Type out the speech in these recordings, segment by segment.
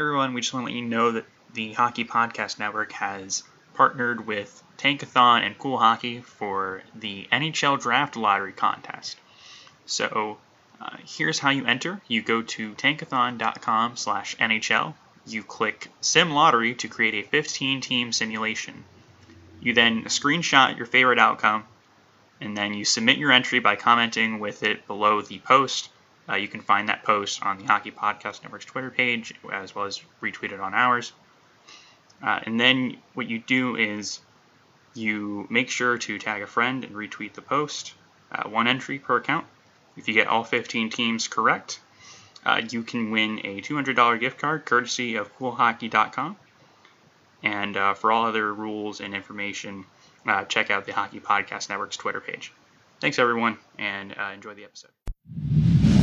everyone, we just want to let you know that the Hockey Podcast Network has partnered with Tankathon and Cool Hockey for the NHL Draft Lottery Contest. So uh, here's how you enter. You go to tankathon.com slash NHL. You click Sim Lottery to create a 15-team simulation. You then screenshot your favorite outcome, and then you submit your entry by commenting with it below the post. Uh, you can find that post on the Hockey Podcast Network's Twitter page, as well as retweet it on ours. Uh, and then what you do is you make sure to tag a friend and retweet the post, uh, one entry per account. If you get all 15 teams correct, uh, you can win a $200 gift card courtesy of coolhockey.com. And uh, for all other rules and information, uh, check out the Hockey Podcast Network's Twitter page. Thanks, everyone, and enjoy the episode.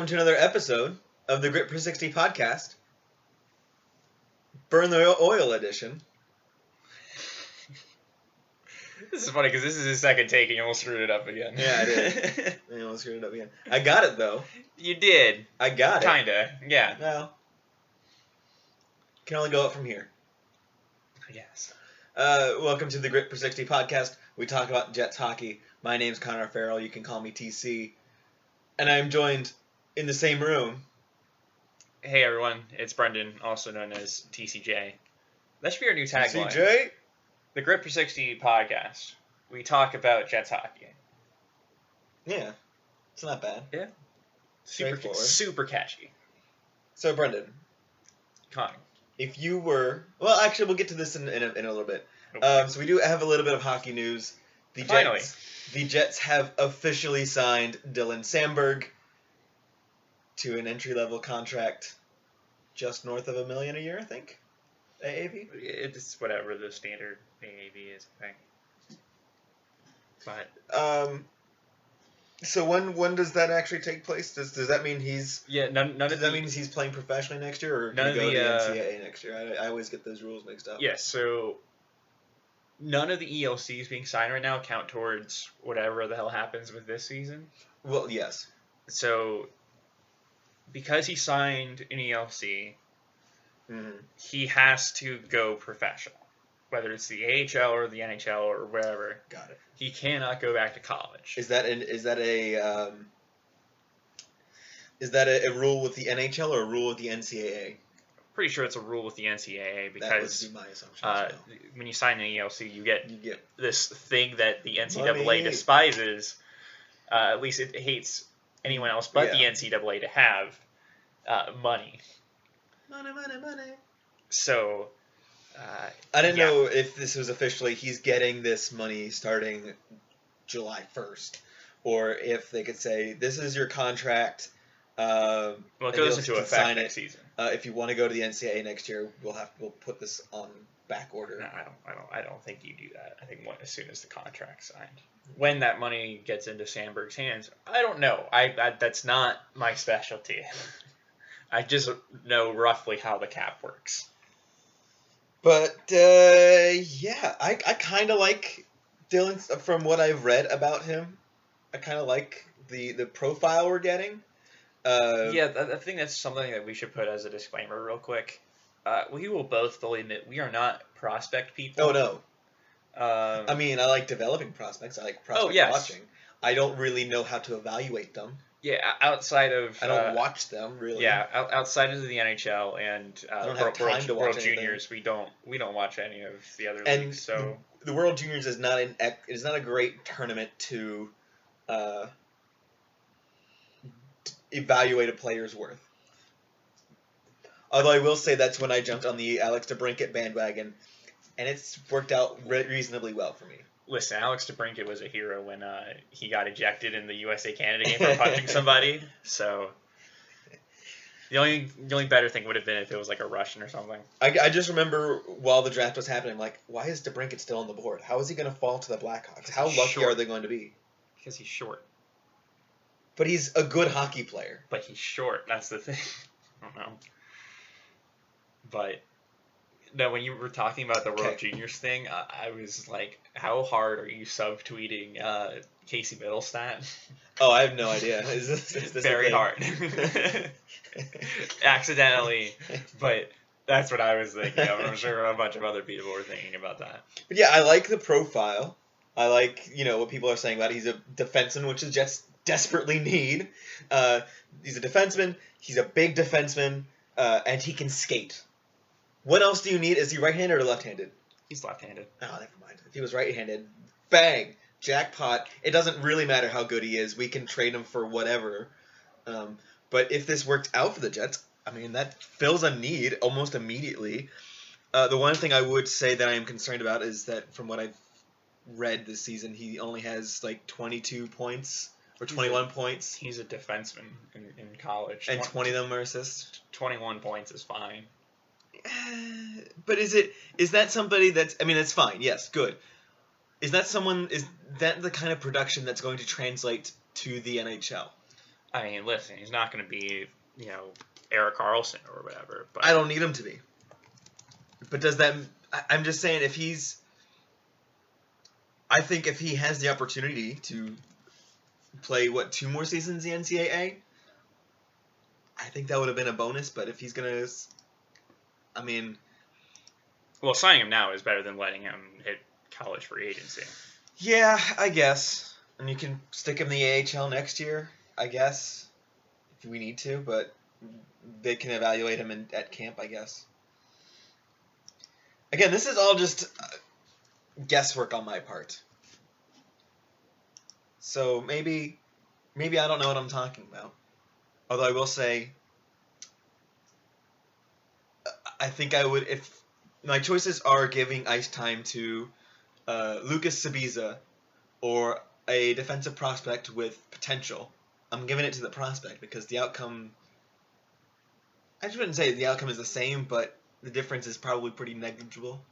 Welcome to another episode of the Grit Per 60 podcast. Burn the Oil edition. This is funny because this is his second take and you almost screwed it up again. Yeah, I did. I almost screwed it up again. I got it though. you did. I got it. Kinda. Yeah. Well, can only go up from here. I guess. Uh, welcome to the Grit Per 60 podcast. We talk about Jets hockey. My name's Connor Farrell. You can call me TC. And I am joined in the same room. Hey everyone, it's Brendan, also known as TCJ. That should be our new tagline. CJ? The Grip for 60 podcast. We talk about Jets hockey. Yeah. It's not bad. Yeah. Super, Straightforward. super catchy. So, Brendan, Connor. if you were. Well, actually, we'll get to this in, in, a, in a little bit. Um, so we do have a little bit of hockey news. The Finally. Jets, the Jets have officially signed Dylan Samberg to an entry level contract, just north of a million a year, I think. AAV. It's whatever the standard AAV is, I think. But Um. So when when does that actually take place? Does does that mean he's yeah, none, none does of that the, mean he's playing professionally next year, or None can of he go the, to the uh, NCAA next year? I, I always get those rules mixed up. Yes, so none of the ELCs being signed right now count towards whatever the hell happens with this season. Well, yes. So because he signed an ELC, hmm he has to go professional. Whether it's the AHL or the NHL or wherever, Got it. he cannot go back to college. Is that an is that a um, is that a, a rule with the NHL or a rule with the NCAA? Pretty sure it's a rule with the NCAA because be my assumption. uh, well. when you sign an ELC, you get You get this thing that the NCAA Money. despises. Uh, at least it hates anyone else but Yeah. the NCAA to have uh, money. money, money, money. So, uh, I didn't Yeah. know if this was officially he's getting this money starting July first, or if they could say this is your contract. Um, well, it goes into effect next it. season. Uh, if you want to go to the NCAA next year, we'll have we'll put this on back order. No, I don't. I don't. I don't think you do that. I think when, as soon as the contract's signed, when that money gets into Samberg's hands, I don't know. I, I that's not my specialty. I just know roughly how the cap works. But uh, yeah, I, I kind of like Dylan from what I've read about him. I kind of like the the profile we're getting. Uh, yeah, I I think that's something that we should put as a disclaimer, real quick. Uh, we will both fully admit we are not prospect people. Oh no. Um, I mean, I like developing prospects. I like prospect Oh, yes. watching. I don't really know how to evaluate them. Yeah, outside of I don't uh, watch them really. Yeah, outside of the NHL and I uh, don't have World, time World, to watch World anything. Juniors, we don't we don't watch any of the other And leagues. So the World Juniors is not an it is not a great tournament to uh, evaluate a player's worth. Although I will say that's when I jumped on the Alex DeBrincat bandwagon, and it's worked out re- reasonably well for me. listen, Alex DeBrincat was a hero when uh, he got ejected in the USA Canada game for punching somebody. So the only the only better thing would have been if it was like a Russian or something. I, I just remember while the draft was happening, I'm like, why is DeBrincat still on the board? How is he going to fall to the Blackhawks? How lucky short. are they going to be? Because he's short, But he's a good hockey player. but he's short. That's the thing. I don't know. But no, when you were talking about the World Okay. Juniors thing, I, I was like, how hard are you subtweeting uh, Casey Mittelstadt? Oh, I have no idea. Is this, is this Very hard. Accidentally, but that's what I was thinking of. I'm sure a bunch of other people were thinking about that. But yeah, I like the profile. I like you know what people are saying about it. he's a defenseman, which the Jets desperately need. Uh, he's a defenseman. He's a big defenseman, uh, and he can skate. What else do you need? Is he right-handed or left-handed? He's left-handed. Oh, never mind. If he was right-handed, bang, jackpot. It doesn't really matter how good he is. We can trade him for whatever. Um, but if this works out for the Jets, I mean that fills a need almost immediately. Uh, the one thing I would say that I am concerned about is that from what I've read this season, he only has like 22 points or He's a- 21 points, He's a defenseman in, in college. and Twen- 20 of them are assists. 21 points is fine. But is it is that somebody that's I mean it's fine. Yes good. Is that someone is that the kind of production that's going to translate to the NHL I mean, listen, he's not going to be, you know, Erik Karlsson or whatever. But I don't need him to be. But does that I'm just saying if he's I think if he has the opportunity to play what two more seasons in the NCAA I think that would have been a bonus but if he's gonna I mean Well, signing him now is better than letting him hit college free agency. Yeah, I guess. And you can stick him in the AHL next year, I guess, if we need to. But they can evaluate him in, at camp, I guess. Again, this is all just uh, guesswork on my part. So maybe, maybe I don't know what I'm talking about. Although I will say, uh, I think I would if my choices are giving ice time to uh, Lucas Sbisa or a defensive prospect with potential. I'm giving it to the prospect because the outcome. I just wouldn't say the outcome is the same, but the difference is probably pretty negligible.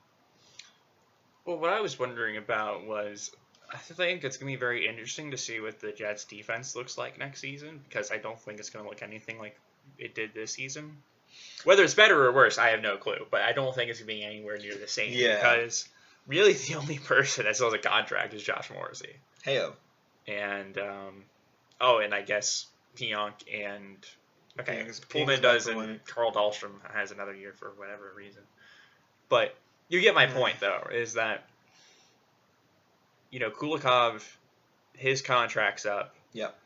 Well, what I was wondering about was I think it's going to be very interesting to see what the Jets defense looks like next season because I don't think it's going to look anything like it did this season. Whether it's better or worse, I have no clue, but I don't think it's going to be anywhere near the same Yeah. because really the only person that still has a contract is Josh Morrissey. Heyo. And, um, oh, and I guess Pionk and, okay, Yeah, Poolman does and one. Carl Dahlstrom has another year for whatever reason. But you get my Mm. point, though, is that you know Kulikov, his contract's up. Yep.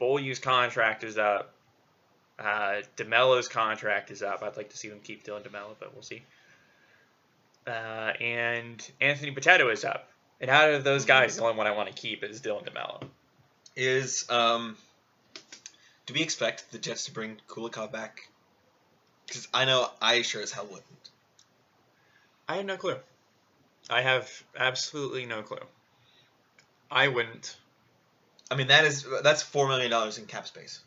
Beaulieu's contract is up. Uh, DeMelo's contract is up. I'd like to see them keep Dylan DeMelo, but we'll see. Uh, and Anthony Potato is up. And out of those guys, the only one I want to keep is Dylan DeMelo. Is um, do we expect the Jets to bring Kulikov back? Because I know I sure as hell wouldn't. I have no clue. I have absolutely no clue. I wouldn't. I mean that is that's four million dollars in cap space.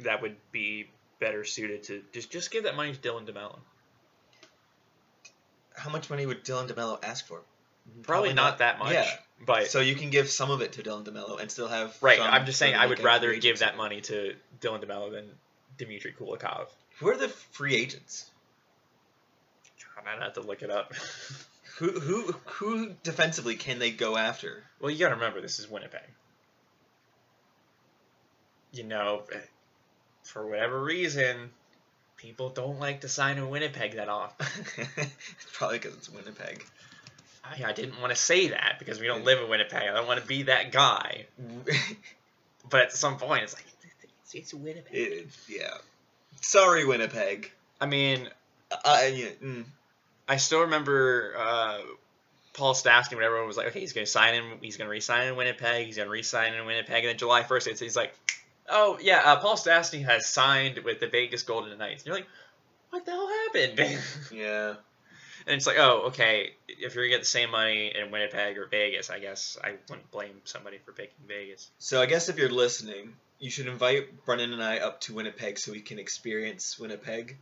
That would be better suited to just just give that money to Dylan DeMelo. How much money would Dylan DeMelo ask for? Probably, not, that much. Yeah. But So you can give some of it to Dylan DeMelo and still have right, I'm just saying I would rather give that money to Dylan DeMelo than Dmitry Kulikov. Who are the free agents? I'd have to look it up. Who who who defensively can they go after? well, you got to remember this is Winnipeg. You know, for whatever reason, people don't like to sign in Winnipeg that often. it's probably because it's Winnipeg. I, I didn't want to say that because we don't live in Winnipeg. I don't want to be that guy. But at some point, it's like it's, it's Winnipeg. It- yeah. Sorry, Winnipeg. I mean, Uh, yeah, mm. I still remember uh, Paul Stastny when everyone was like, okay, he's going to sign in, he's going to re-sign in Winnipeg, he's going to re-sign in Winnipeg, and then July 1st, it's, he's like, oh, yeah, uh, Paul Stastny has signed with the Vegas Golden Knights. And you're like, what the hell happened? Yeah. And it's like, oh, okay, if you're going to get the same money in Winnipeg or Vegas, I guess I wouldn't blame somebody for picking Vegas. So I guess if you're listening, you should invite Brennan and I up to Winnipeg so we can experience Winnipeg,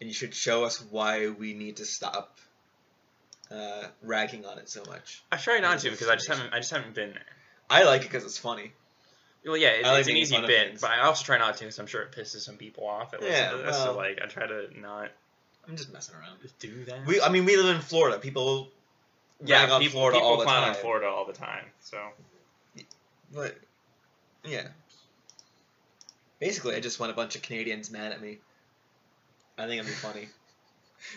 and you should show us why we need to stop uh, ragging on it so much. I try not to because I just haven't, I just haven't been there. I like it because it's funny. Well, yeah, it's, like it's an easy bit, but I also try not to because I'm sure it pisses some people off that listen Yeah, to this. well- so like, I try to not I'm just messing around. do that. We, I mean, we live in Florida. People yeah, rag on people, Florida people all the clown on time. Florida all the time. So But yeah. Basically, I just want a bunch of Canadians mad at me. I think it'd be funny.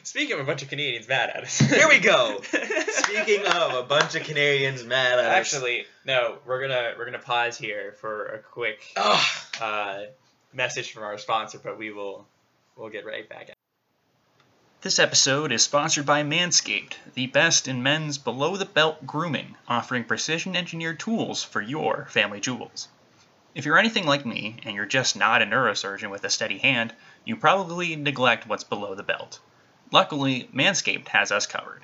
Speaking of a bunch of Canadians mad at us, Here we go. Speaking of a bunch of Canadians mad at us. actually, no, we're gonna we're gonna pause here for a quick uh, message from our sponsor, but we will we'll get right back. At This episode is sponsored by Manscaped, the best in men's below the belt grooming, offering precision engineered tools for your family jewels. If you're anything like me and you're just not a neurosurgeon with a steady hand, you probably neglect what's below the belt. Luckily, Manscaped has us covered.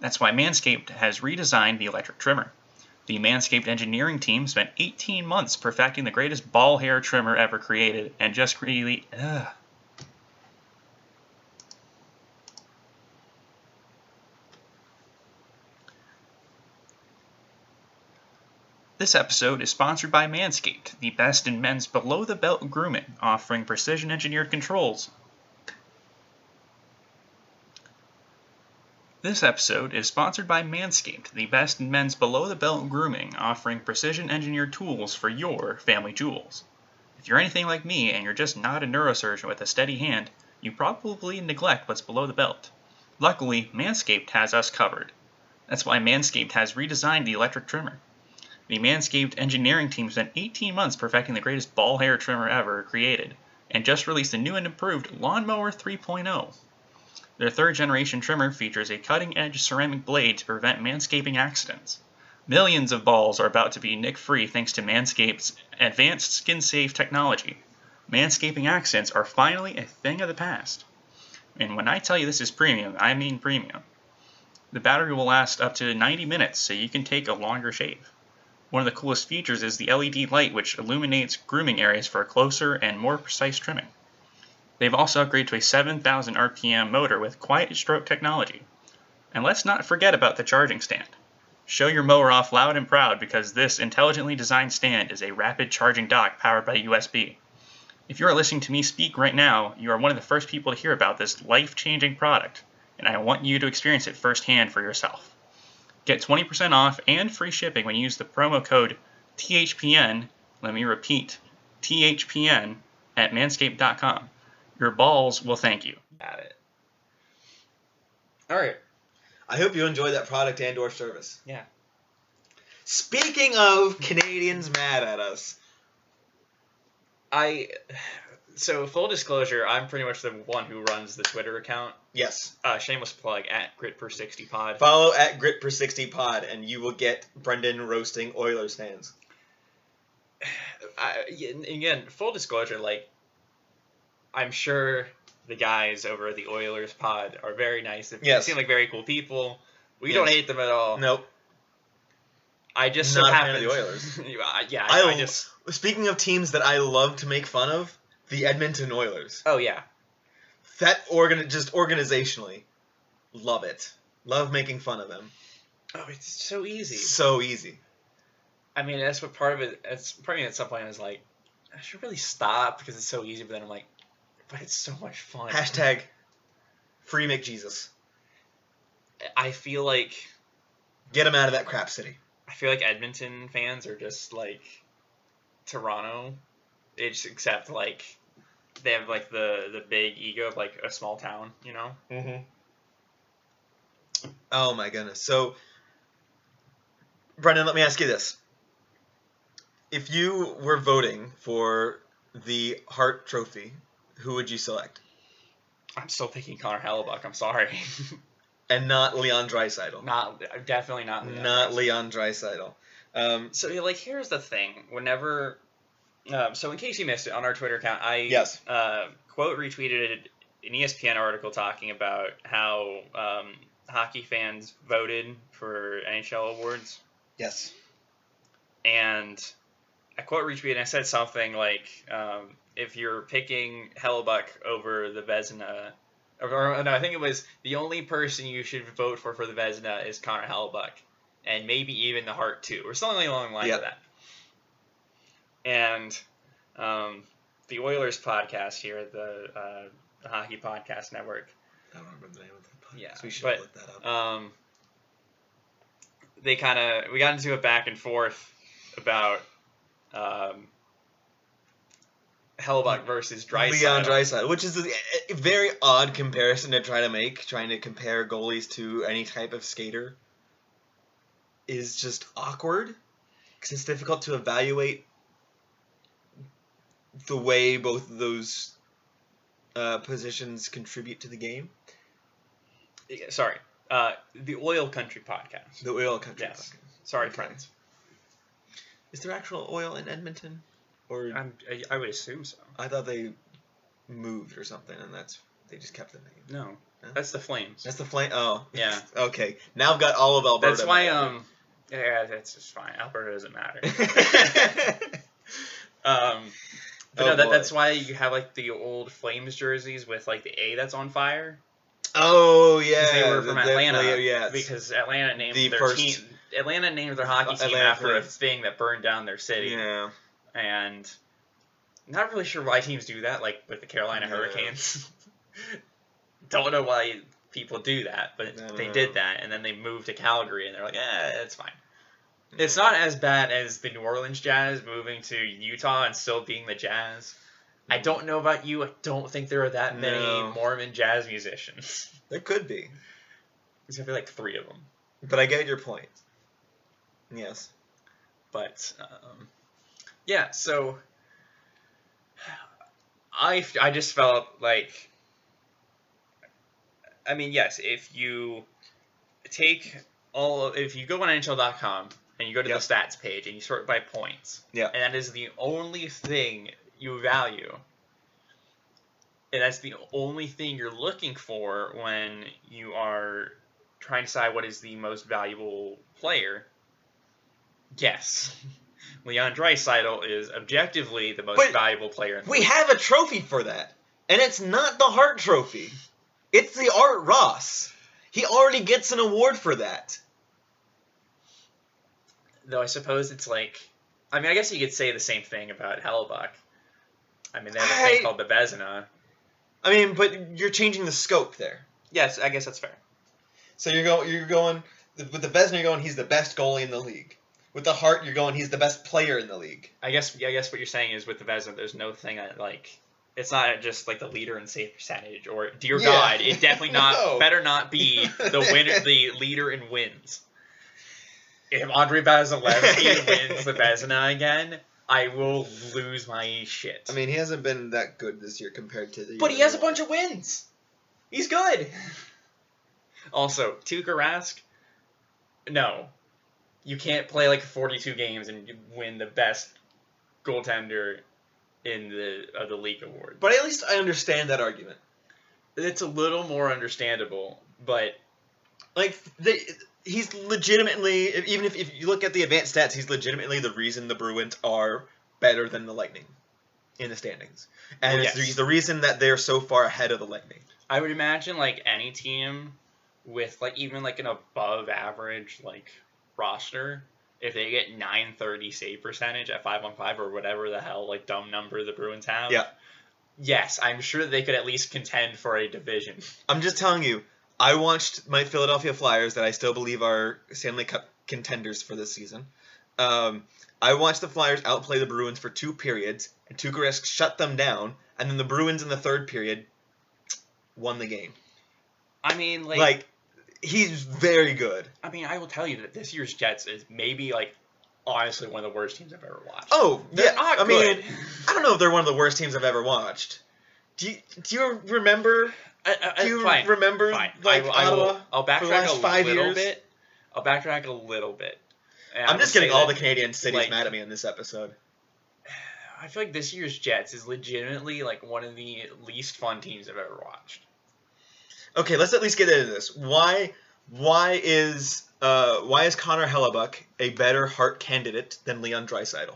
That's why Manscaped has redesigned the electric trimmer. The Manscaped engineering team spent 18 months perfecting the greatest ball hair trimmer ever created and just really. Ugh. This episode is sponsored by Manscaped, the best in men's below the belt grooming, offering precision engineered controls. This episode is sponsored by Manscaped, the best in men's below the belt grooming, offering precision engineered tools for your family jewels. If you're anything like me and you're just not a neurosurgeon with a steady hand, you probably neglect what's below the belt. Luckily, Manscaped has us covered. That's why Manscaped has redesigned the electric trimmer. The Manscaped engineering team spent 18 months perfecting the greatest ball hair trimmer ever created, and just released a new and improved Lawnmower 3.0. Their third generation trimmer features a cutting edge ceramic blade to prevent manscaping accidents. Millions of balls are about to be nick free thanks to Manscaped's advanced skin safe technology. Manscaping accidents are finally a thing of the past. And when I tell you this is premium, I mean premium. The battery will last up to 90 minutes, so you can take a longer shave. One of the coolest features is the LED light, which illuminates grooming areas for a closer and more precise trimming. They've also upgraded to a 7,000 RPM motor with quiet stroke technology. And let's not forget about the charging stand. Show your mower off loud and proud because this intelligently designed stand is a rapid charging dock powered by USB. If you are listening to me speak right now, you are one of the first people to hear about this life changing product, and I want you to experience it firsthand for yourself. Get 20% off and free shipping when you use the promo code THPN. Let me repeat THPN at manscaped.com. Your balls will thank you. At it. All right. I hope you enjoy that product and or service. Yeah. Speaking of Canadians mad at us, I so full disclosure, I'm pretty much the one who runs the Twitter account. yes, Uh, shameless plug at Grit per sixty Pod. follow at Grit per 60 Pod and you will get Brendan roasting Oilers fans. I, again, full disclosure, like I'm sure the guys over at the Oilers Pod are very nice. They Yes. seem like very cool people. We Yes. don't hate them at all. Nope. I just Not so a fan of happen the Oilers. yeah, I, I just speaking of teams that I love to make fun of, the Edmonton Oilers. oh yeah, That organ just organizationally, love it. Love making fun of them. oh it's so easy. So easy. I mean, that's what part of it. It's part of me at some point I was like, I should really stop because it's so easy. But then I'm like, but it's so much fun. Hashtag free McJesus. I feel like Get him out of that crap city. I feel like Edmonton fans are just like Toronto. They just accept like they have like the the big ego of like a small town, you know. Mm-hmm. Oh my goodness. So Brendan, let me ask you this: If you were voting for the Hart Trophy, who would you select? I'm still picking Connor Hellebuyck. I'm sorry. And not Leon Draisaitl. not definitely not. Leon Not Draisaitl. Leon Draisaitl. Um, So like, here's the thing. Whenever, um, so in case you missed it on our Twitter account, I Yes. uh, quote retweeted an ESPN article talking about how um, hockey fans voted for NHL awards, yes. and I quote retweeted and I said something like, um, if you're picking Hellebuyck over the Vezina. Or, or, no, I think it was the only person you should vote for for the Vezina is Connor Hellebuyck, and maybe even the Hart too, or something along the lines Yep. of that. And um, the Oilers podcast here at the, uh, the Hockey Podcast Network, I don't remember the name of the podcast. Yeah, we should but- look that up. um, they kind of we got into a back and forth about um, Hellebuyck versus Draisaitl. Leon Draisaitl, which is a, a very odd comparison to try to make, trying to compare goalies to any type of skater, is just awkward because it's difficult to evaluate the way both of those uh, positions contribute to the game. Yeah, Sorry, uh, the Oil Country podcast. The oil country. Yes. podcast. Sorry, Okay. friends. Is there actual oil in Edmonton, or I'm, I, I would assume so. I thought they moved or something, and that's they just kept the name. No, Huh? that's the Flames. That's the flame. Oh, Yeah. okay, now I've got all of Alberta. That's why. Um, yeah, that's just fine. Alberta doesn't matter. um, but Oh, no, that, boy. that's why you have like the old Flames jerseys with like the A that's on fire. oh yeah, they were from the- the- Atlanta. yeah, because Atlanta named The their first- team. Atlanta named their hockey team Atlanta after a Flames. thing that burned down their city, yeah. And not really sure why teams do that. Like with the Carolina Yeah. Hurricanes, don't know why people do that, but don't they know. did that, and then they moved to Calgary, and they're like, eh, it's fine. It's not as bad as the New Orleans Jazz moving to Utah and still being the Jazz. I don't know about you. I don't think there are that many No. Mormon jazz musicians. There could be, There's I feel like three of them. but I get your point. Yes. But um, yeah, so I I just felt like I mean yes, if you take all of, if you go on NHL.com and you go to Yep. the stats page and you sort by points, Yeah. and that is the only thing you value. And that's the only thing you're looking for when you are trying to decide what is the most valuable player. Yes. Leon Draisaitl is objectively the most But valuable player in the We league. have a trophy for that, and it's not the Hart Trophy. It's the Art Ross. He already gets an award for that. Though I suppose it's like, I mean, I guess you could say the same thing about Hellebuyck. I mean, they have a I- thing called the Vezina. I mean, but you're changing the scope there. Yes, I guess that's fair. So you're going, you're going with the Vezina. You're going. He's the best goalie in the league. With the Hart, you're going. He's the best player in the league. I guess I guess what you're saying is with the Vezina, there's no thing that, like it's not just like the leader in save percentage or dear Yeah. God, it definitely not No. better not be the winner, the leader in wins. If Andrei Vasilevskiy wins the Vezina again, I will lose my shit. I mean, he hasn't been that good this year compared to the. but he has a bunch of wins. He's good. Also, Tuukka Rask, no, you can't play like 42 games and win the best goaltender in the of the league award. But at least I understand that argument. It's a little more understandable, but Like they, he's legitimately, even if, if you look at the advanced stats, he's legitimately the reason the Bruins are better than the Lightning in the standings, and Well, it's the- yes. he's the reason that they're so far ahead of the Lightning. I would imagine like any team with like even like an above average like roster, if they get 930 save percentage at 5 on 5 or whatever the hell like dumb number the Bruins have. Yeah. Yes, I'm sure they could at least contend for a division. I'm just telling you, I watched my Philadelphia Flyers that I still believe are Stanley Cup contenders for this season. Um, I watched the Flyers outplay the Bruins for two periods, and Tuukka Rask shut them down, and then the Bruins in the third period won the game. I mean, like, Like, he's very good. I mean, I will tell you that this year's Jets is maybe like honestly one of the worst teams I've ever watched. Oh, They're yeah. I mean. I don't know if they're one of the worst teams I've ever watched. Do you, do you remember? I, I, Do you fine, remember fine. like I, I Ottawa? will, I'll backtrack a five little years? bit. I'll backtrack a little bit. And I'm just getting all the Canadian cities like- mad at me in this episode. I feel like this year's Jets is legitimately like one of the least fun teams I've ever watched. Okay, let's at least get into this. Why why is uh why is Connor Hellebuyck a better Hart candidate than Leon Draisaitl?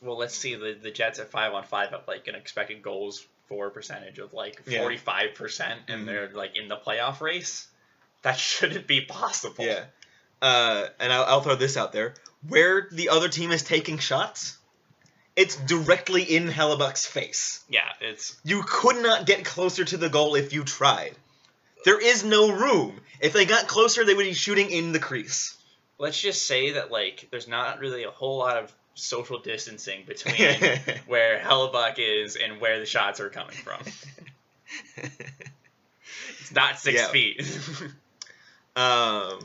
Well, let's see the the Jets at five on five have like an expected goals for percentage of like forty five percent, and Mhm. they're like in the playoff race. That shouldn't be possible. Yeah. Uh, and I'll, I'll throw this out there. Where the other team is taking shots, it's directly in Hellebuyck's face. Yeah, it's You could not get closer to the goal if you tried. There is no room. If they got closer, they would be shooting in the crease. let's just say that like there's not really a whole lot of social distancing between where Hellebuyck is and where the shots are coming from. It's not six Yeah. feet. Um,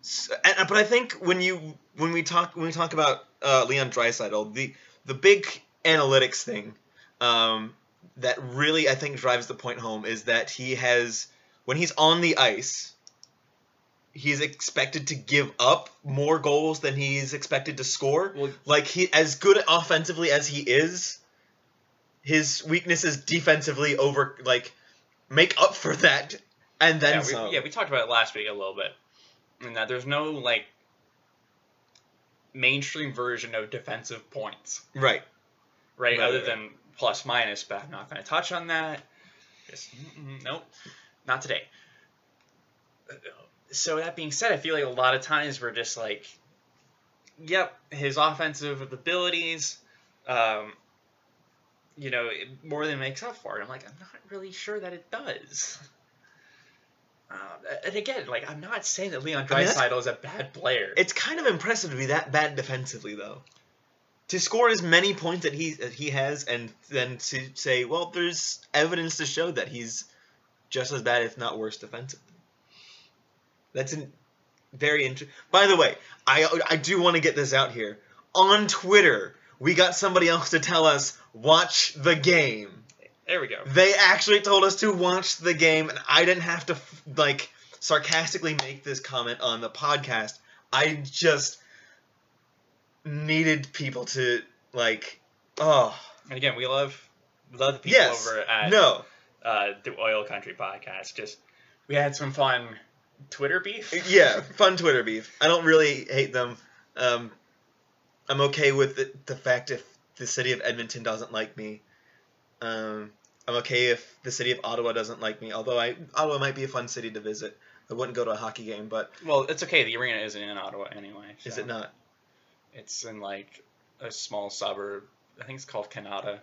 s- and, but I think when you when we talk when we talk about uh, Leon Draisaitl, the the big analytics thing um, that really I think drives the point home is that he has when he's on the ice, he's expected to give up more goals than he's expected to score. well, Like he as good offensively as he is, his weakness is defensively over like make up for that and then yeah, some. we, yeah, we talked about it last week a little bit, and that there's no like mainstream version of defensive points, Right. right? Right, Other right. than plus minus, but I'm not going to touch on that. Just, nope, not today. So that being said, I feel like a lot of times we're just like, yep, his offensive abilities, um, you know, it more than makes up for it. I'm like, I'm not really sure that it does. Uh, and again, like, I'm not saying that Leon I mean, is a bad player. It's kind of impressive to be that bad defensively, though. To score as many points that he that he has, and then to say, well, there's evidence to show that he's just as bad, if not worse, defensively. That's an very interesting. By the way, I I do want to get this out here on Twitter. We got somebody else to tell us watch the game. there we go. They actually told us to watch the game, and I didn't have to like sarcastically make this comment on the podcast. I just needed people to like, oh And again, we love love the people yes, over at no, uh, the Oil Country podcast. Just we had some fun Twitter beef. yeah, fun Twitter beef. I don't really hate them. Um, I'm okay with the, the fact if the city of Edmonton doesn't like me. Um, I'm okay if the city of Ottawa doesn't like me. Although I Ottawa might be a fun city to visit. I wouldn't go to a hockey game, but Well, it's okay. The arena isn't in Ottawa anyway. is it not? It's in like a small suburb. I think it's called Canada.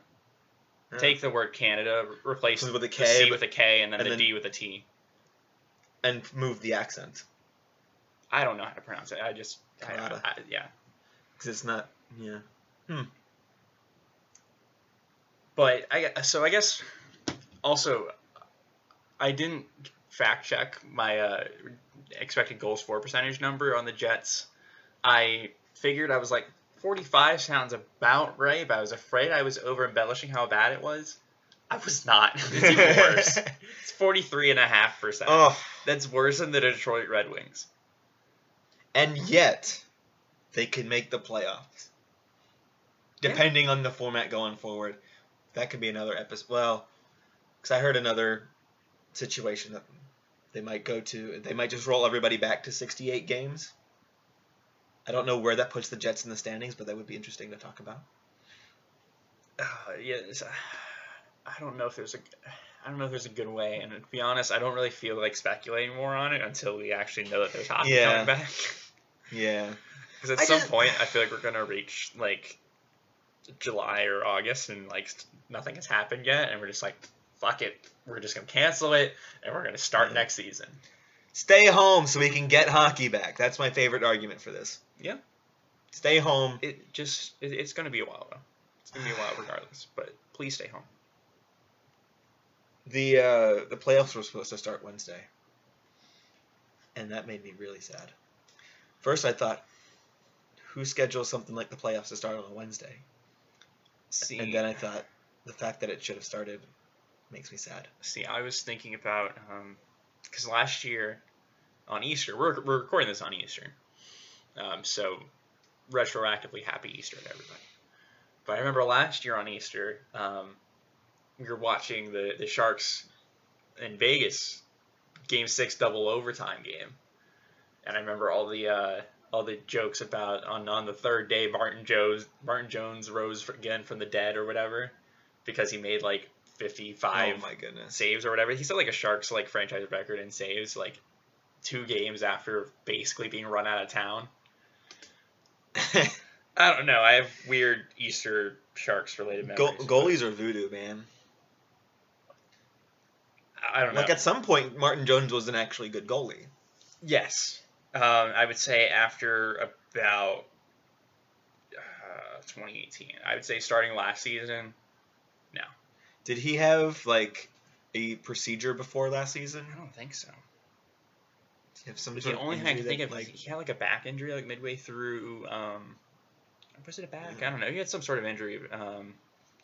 Yeah. Take the word Canada, re- replace With a the K, C but- with a K, and then and the then- D with a T. and move the accent I don't know how to pronounce it. I just, I, Canada. I, yeah. because it's not. Yeah. Hmm. But I so I guess also I didn't fact check my uh, expected goals for percentage number on the Jets. I figured I was like 45 sounds about right, but I was afraid I was over embellishing how bad it was. I was not. It's even worse. It's 43 and a half percent. oh, That's worse than the Detroit Red Wings. and yet they can make the playoffs. Yeah. Depending on the format going forward, that could be another episode. Well, because I heard another situation that they might go to. They might just roll everybody back to 68 games. I don't know where that puts the Jets in the standings, but that would be interesting to talk about. Uh, yeah, it's, uh, I don't know if there's a, I don't know if there's a good way. And to be honest, I don't really feel like speculating more on it until we actually know that there's hockey Yeah. coming back. Yeah. Because at I some just- point, I feel like we're gonna reach like July or August, and like nothing has happened yet, and we're just like, fuck it, we're just gonna cancel it, and we're gonna start Yeah. next season. Stay home so we can get hockey back. That's my favorite argument for this. Yeah. Stay home. It just, it, it's gonna be a while though. It's gonna be a while regardless. But please stay home. The uh, the playoffs were supposed to start Wednesday. and that made me really sad. First, I thought, who schedules something like the playoffs to start on a Wednesday? See, And then I thought, the fact that it should have started makes me sad. see, I was thinking about because last year on Easter, we're we're recording this on Easter, um, so retroactively happy Easter to everybody. But I remember last year on Easter, um, we were watching the the Sharks in Vegas game six double overtime game, and I remember all the uh, all the jokes about on on the third day Martin Jones Martin Jones rose again from the dead or whatever because he made like 55 oh my goodness. saves or whatever. He set like a Sharks like franchise record in saves like two games after basically being run out of town. I don't know. I have weird Easter Sharks related Go- memories. goalies are voodoo, man. I don't know. Like at some point, Martin Jones was an actually good goalie. yes, um, I would say after about uh, 2018. I would say starting last season. No. Did he have like a procedure before last season? I don't think so. Did have some The of only thing I can think of, like, he had like a back injury like midway through. Um, was it a back? I don't know. He had some sort of injury. Um,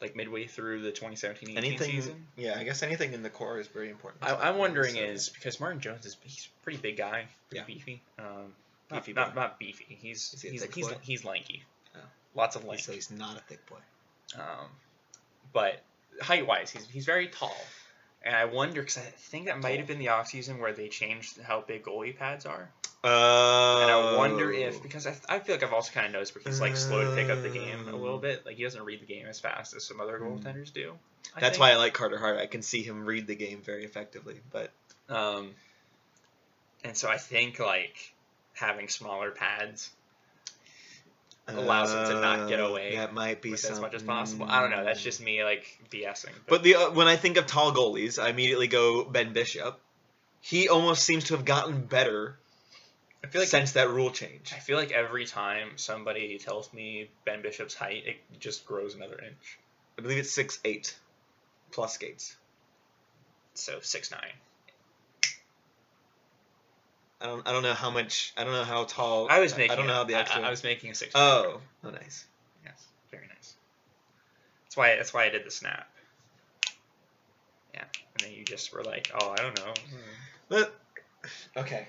like midway through the 2017-18 anything? season. Yeah, I guess anything in the core is very important. I, I'm wondering So- is because Martin Jones is he's a pretty big guy, pretty Yeah. beefy. Um, not, Beefy not, boy. not beefy. He's Is he he's he's, he's lanky. Oh. Lots of length. so he's not a thick boy. Um, but height wise, he's he's very tall. And I wonder because I think that might have been the off season where they changed how big goalie pads are. Uh, And I wonder if because I, I feel like I've also kind of noticed where he's like slow to pick up the game a little Mm. bit. Like he doesn't read the game as fast as some other Mm. goaltenders do. I that's think. why I like Carter Hart. I can see him read the game very effectively. But Um, and so I think like having smaller pads allows him to not get uh, away That might be as much as possible. I don't know. That's just me like BSing. But the uh, when I think of tall goalies, I immediately go Ben Bishop. He almost seems to have gotten better I feel like since that rule change. I feel like every time somebody tells me Ben Bishop's height, it just grows another inch. I believe it's six eight plus skates. So six nine. I don't I don't know how much I don't know how tall I was making. I don't know how the actual I, was making a six. Oh, oh nice. Yes, very nice. That's why. That's why I did the snap. Yeah, and then you just were like, "Oh, I don't know." But okay.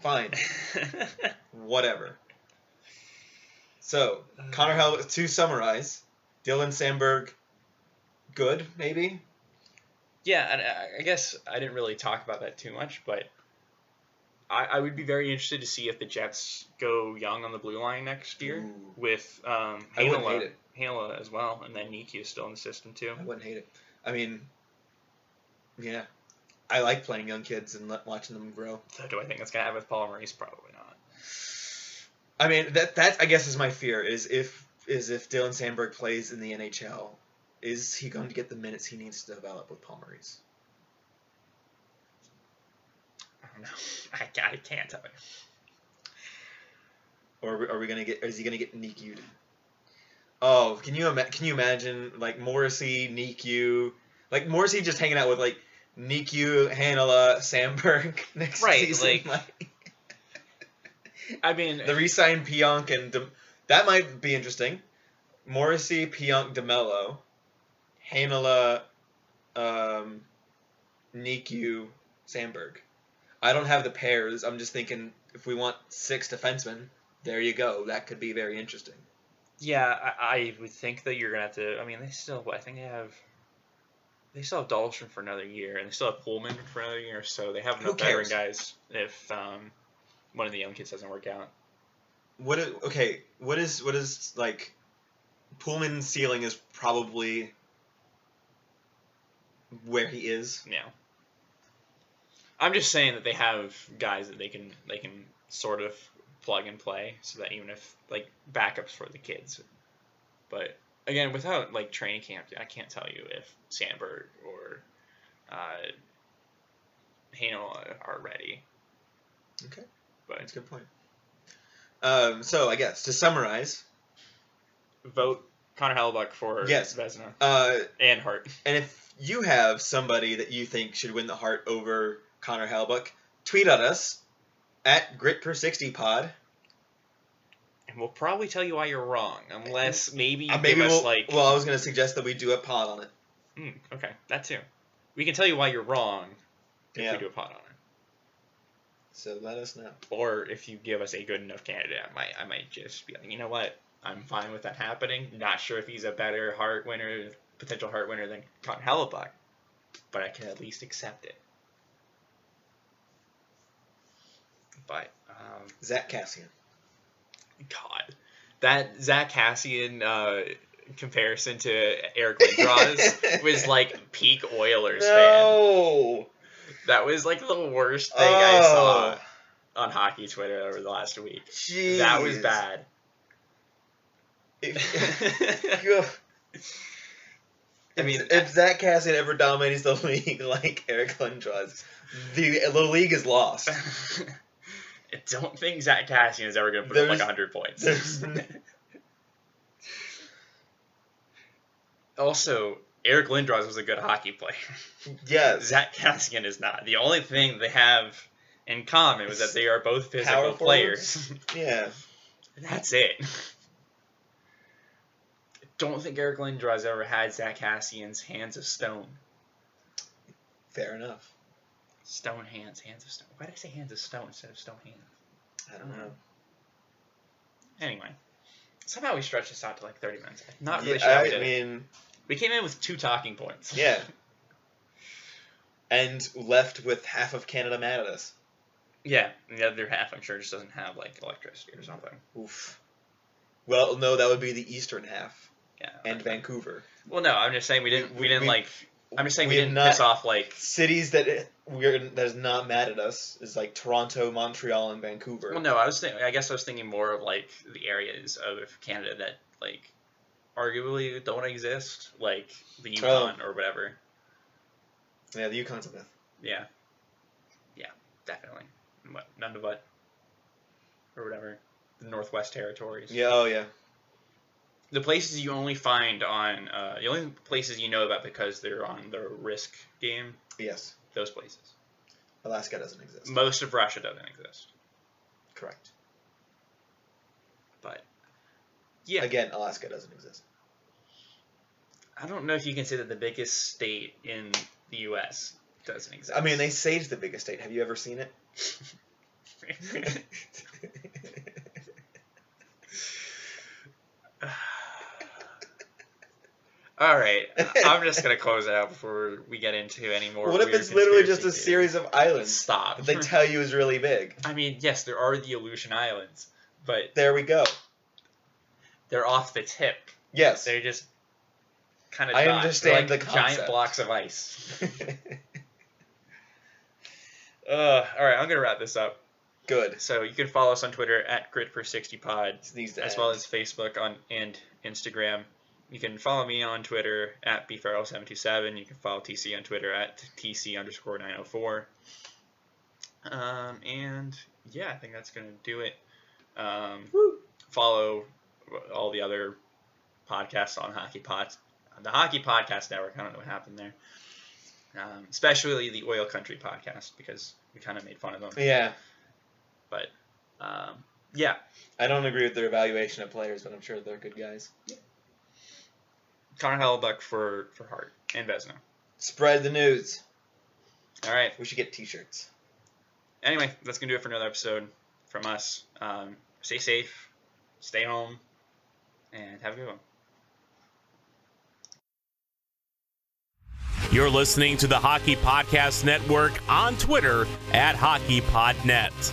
Fine. Whatever. So, uh, Connor Hell to summarize, Dylan Samberg good, maybe? yeah, and I, I guess I didn't really talk about that too much, but I, I would be very interested to see if the Jets go young on the blue line next year Ooh. with um, I wouldn't hate it. Heinola as well, and then Niku is still in the system too. I wouldn't hate it. I mean, yeah. I like playing young kids and watching them grow. So do I think it's gonna happen with Paul Maurice? Probably not. I mean, that that I guess is my fear is if is if Dylan Samberg plays in the NHL, is he going to get the minutes he needs to develop with Paul Maurice? I don't know. I, I can't tell you. Or are we, are we gonna get? Is he gonna get Niki'd? Oh, can you ima- can you imagine like Morrissey, Niku, like Morrissey just hanging out with like Niku, Heinola, Samberg next Right, season? like- I mean, the re-signed Pionk and De- that might be interesting. Morrissey, Pionk, DeMelo, Heinola, um, Niku, Samberg. I don't have the pairs. I'm just thinking if we want six defensemen, there you go. That could be very interesting. Yeah, I, I would think that you're gonna have to. I mean, they still. I think they have. They still have Dahlstrom for another year, and they still have Poolman for another year. So they have enough veteran guys if um, one of the young kids doesn't work out. What is, okay? What is what is like? Poolman's ceiling is probably where he is. Yeah. I'm just saying that they have guys that they can they can sort of plug and play, so that even if like backups for the kids. But again, without like training camp, I can't tell you if Samberg or uh, are ready. Okay. But it's a good point. Um, so I guess to summarize, vote Connor Hellebuyck for Yes. Vezina uh, and Hart. and if you have somebody that you think should win the Hart over Connor Hellebuyck, tweet at us at Grit per sixty pod. And we'll probably tell you why you're wrong, unless maybe you Uh, maybe give we'll, like. well, I was gonna suggest that we do a pod on it. Hmm, okay, that too. We can tell you why you're wrong if Yeah. we do a pod on it. So let us know. Or if you give us a good enough candidate, I might I might just be like, you know what? I'm fine with that happening. Not sure if he's a better Hart winner, potential Hart winner than Cotton Hellebuyck, but I can at least accept it. But um, Zack Kassian. God, that Zack Kassian uh, comparison to Eric Lindros was like peak Oilers fan. no. That was like the worst thing I saw Oh, on hockey Twitter over the last week. Jeez. That was bad. If, I mean, if Zack Kassian ever dominates the league like Eric Lindros, the the league is lost. I don't think Zack Kassian is ever going to put up like There's- 100 points. also, Eric Lindros was a good hockey player. Yes. Zack Kassian is not. The only thing they have in common was that they are both physical forwards? players. Yeah. That's it. I don't think Eric Lindros ever had Zack Kassian's hands of stone. Fair enough. Stone hands, hands of stone. Why did I say hands of stone instead of stone hands? I don't know. Anyway, somehow we stretched this out to like 30 minutes. I'm not really Yeah, sure how we I did it. mean, We came in with two talking points. yeah. And left with half of Canada mad at us. Yeah, and the other half I'm sure just doesn't have like electricity or something. Oof. Well, no, that would be the eastern half Yeah. and Vancouver. Well, no, I'm just saying we didn't. We didn't We- like. I'm just saying we, we didn't not- piss off like. Cities that we're that is not mad at us is like Toronto, Montreal, and Vancouver. Well, no, I was thinking. I guess I was thinking more of like the areas of Canada that like arguably don't exist, like the Yukon or whatever. Yeah, the Yukon's a myth. Yeah. Yeah, definitely. What Nunavut or whatever. The Northwest Territories. Yeah, oh yeah. The places you only find on uh, the only places you know about because they're on the Risk game. Yes. Those places. Alaska doesn't exist. Most of Russia doesn't exist. Correct. But yeah, Again, Alaska doesn't exist. I don't know if you can say that the biggest state in the U.S. doesn't exist. I mean, they say it's the biggest state. Have you ever seen it? All right, I'm just gonna close it out before we get into any more. what if it's literally just a series of islands Stop. that they tell you is really big? I mean, yes, there are the Aleutian Islands, but There we go. they're off the tip. Yes. They're just kind of. I understand like the giant blocks of ice. Uh, all right, I'm gonna wrap this up. Good. So you can follow us on Twitter at GritPer60Pod, as end. well as Facebook on and Instagram. You can follow me on Twitter at bfarrell727. You can follow TC on Twitter at TC underscore 904. Um, and yeah, I think that's going to do it. Um, follow all the other podcasts on Hockey Pods. The Hockey Podcast Network, I don't know what happened there. Um, especially the Oil Country podcast because we kind of made fun of them. Yeah. But um, yeah, I don't agree with their evaluation of players, but I'm sure they're good guys. Connor Hellebuyck for, for Hart and Vezina. Spread the news. All right. We should get t-shirts. Anyway, that's going to do it for another episode from us. Um, stay safe, stay home, and have a good one. You're listening to the Hockey Podcast Network on Twitter at HockeyPodNet.